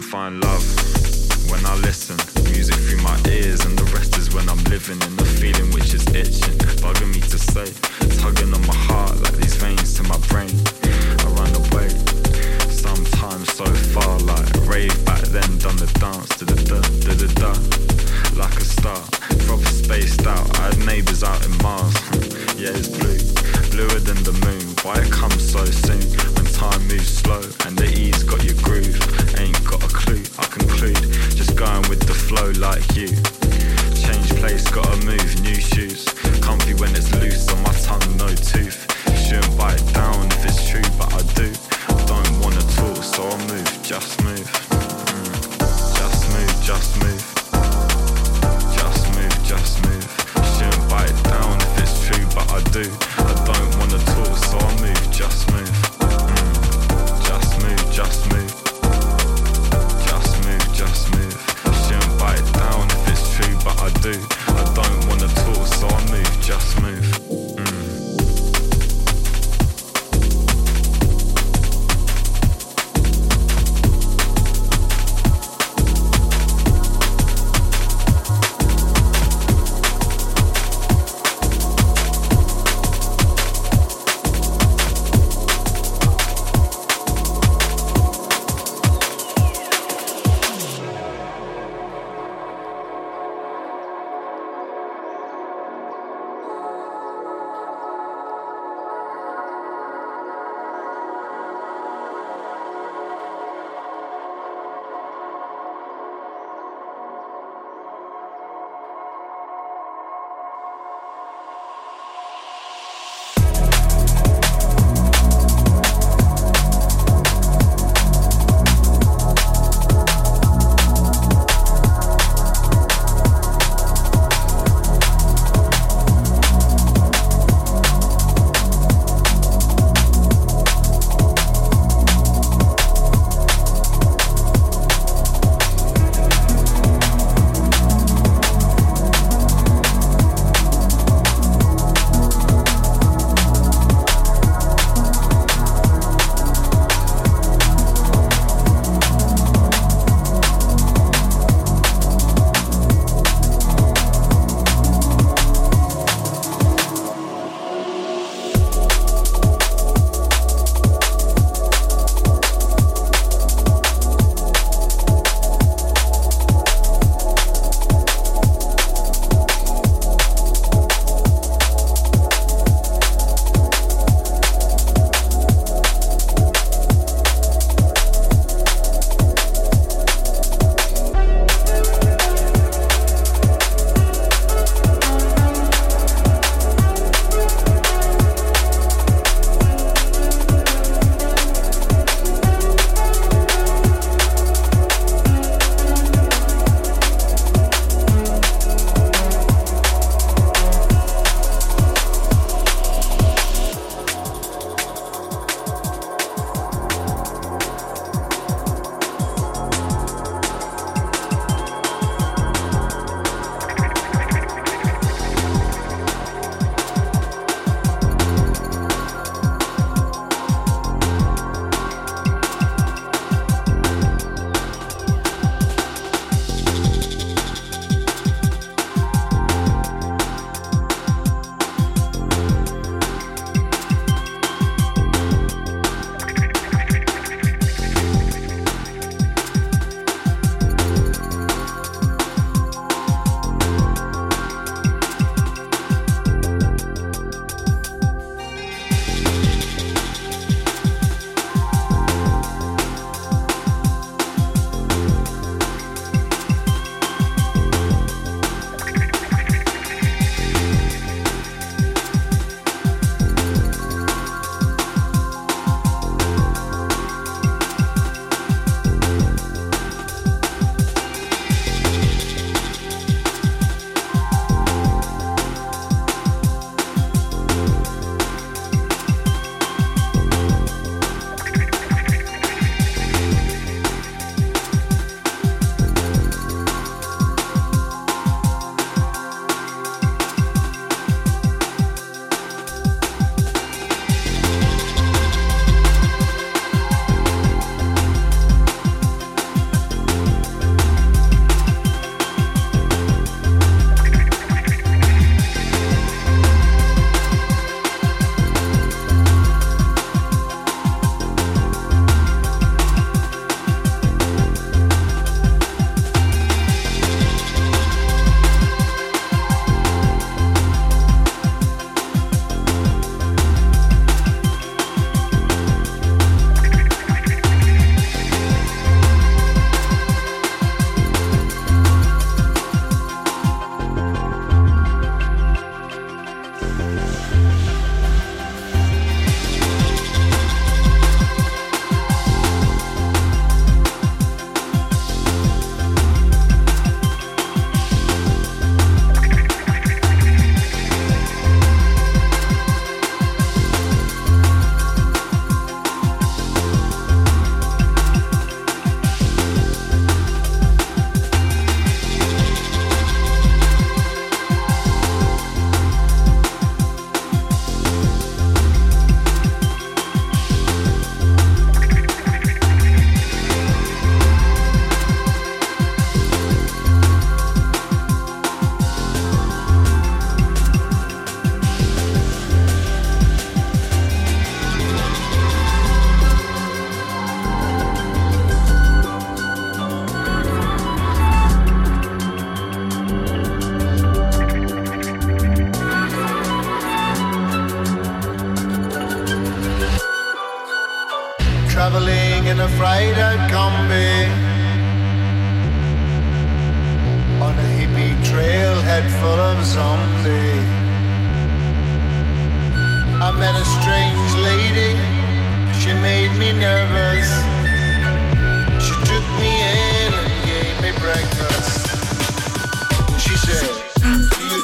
and find love when I listen. Music through my ears, and the rest is when I'm living in the feeling which is itching, bugging me to say. Tugging on my heart like these veins to my brain. I run away, sometimes so far, like rave back then, done the dance, to the da da da da, like a star, proper spaced out. I had neighbors out in Mars, yeah, it's blue, bluer than the moon. Why it comes so soon when time moves slow and the ease got your like you. Change place, gotta move, new shoes.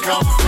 rough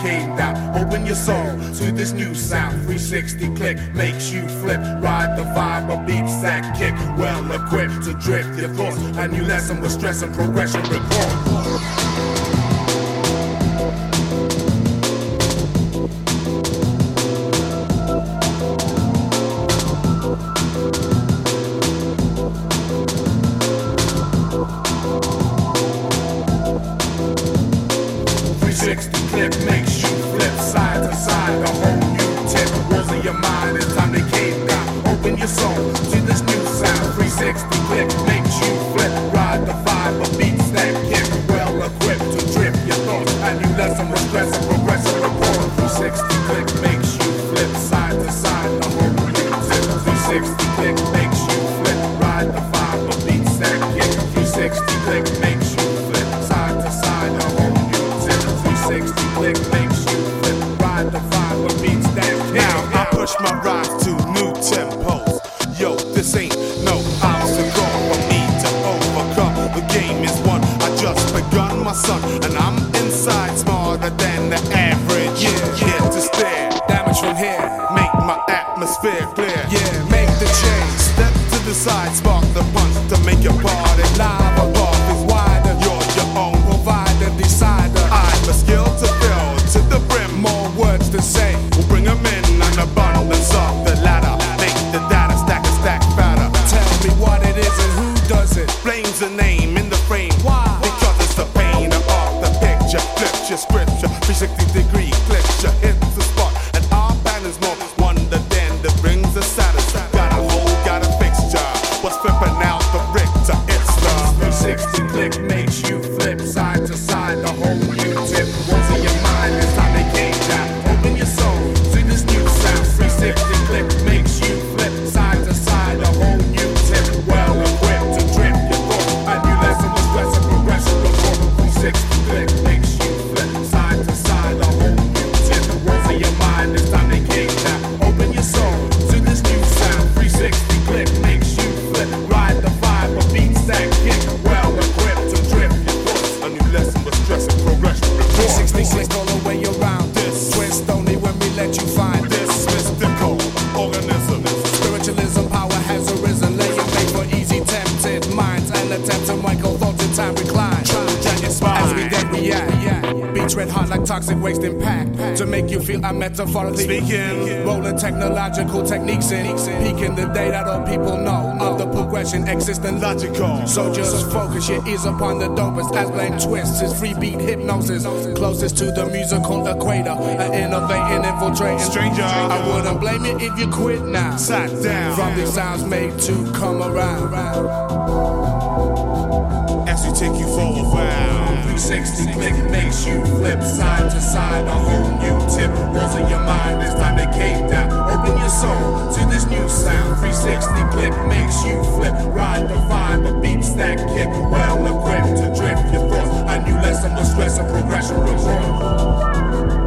came down. Open your soul to this new sound. 360 click makes you flip. Ride the vibe, a beat sack kick. Well equipped to drift your thoughts. A new lesson with stress and progression report. Yeah, make the change. Step to the side, spark the punch to make your party live. Metaphorically speaking. Rolling technological techniques in, peaking the day that all people know of the progression existing logical. So just focus your ears upon the dopest as blame twists. It's free beat hypnosis, closest to the musical equator. An innovating, infiltrating stranger. I wouldn't blame you if you quit now. Sat down from these sounds made to come around. We take you for a while. 360 click makes you flip side to side. A whole new tip. Walls of your mind, this time they came down. Open your soul to this new sound. 360 click makes you flip. Ride the vibe, the beat that kick. Well equipped to drift your thoughts. A new lesson with stress and progression. Report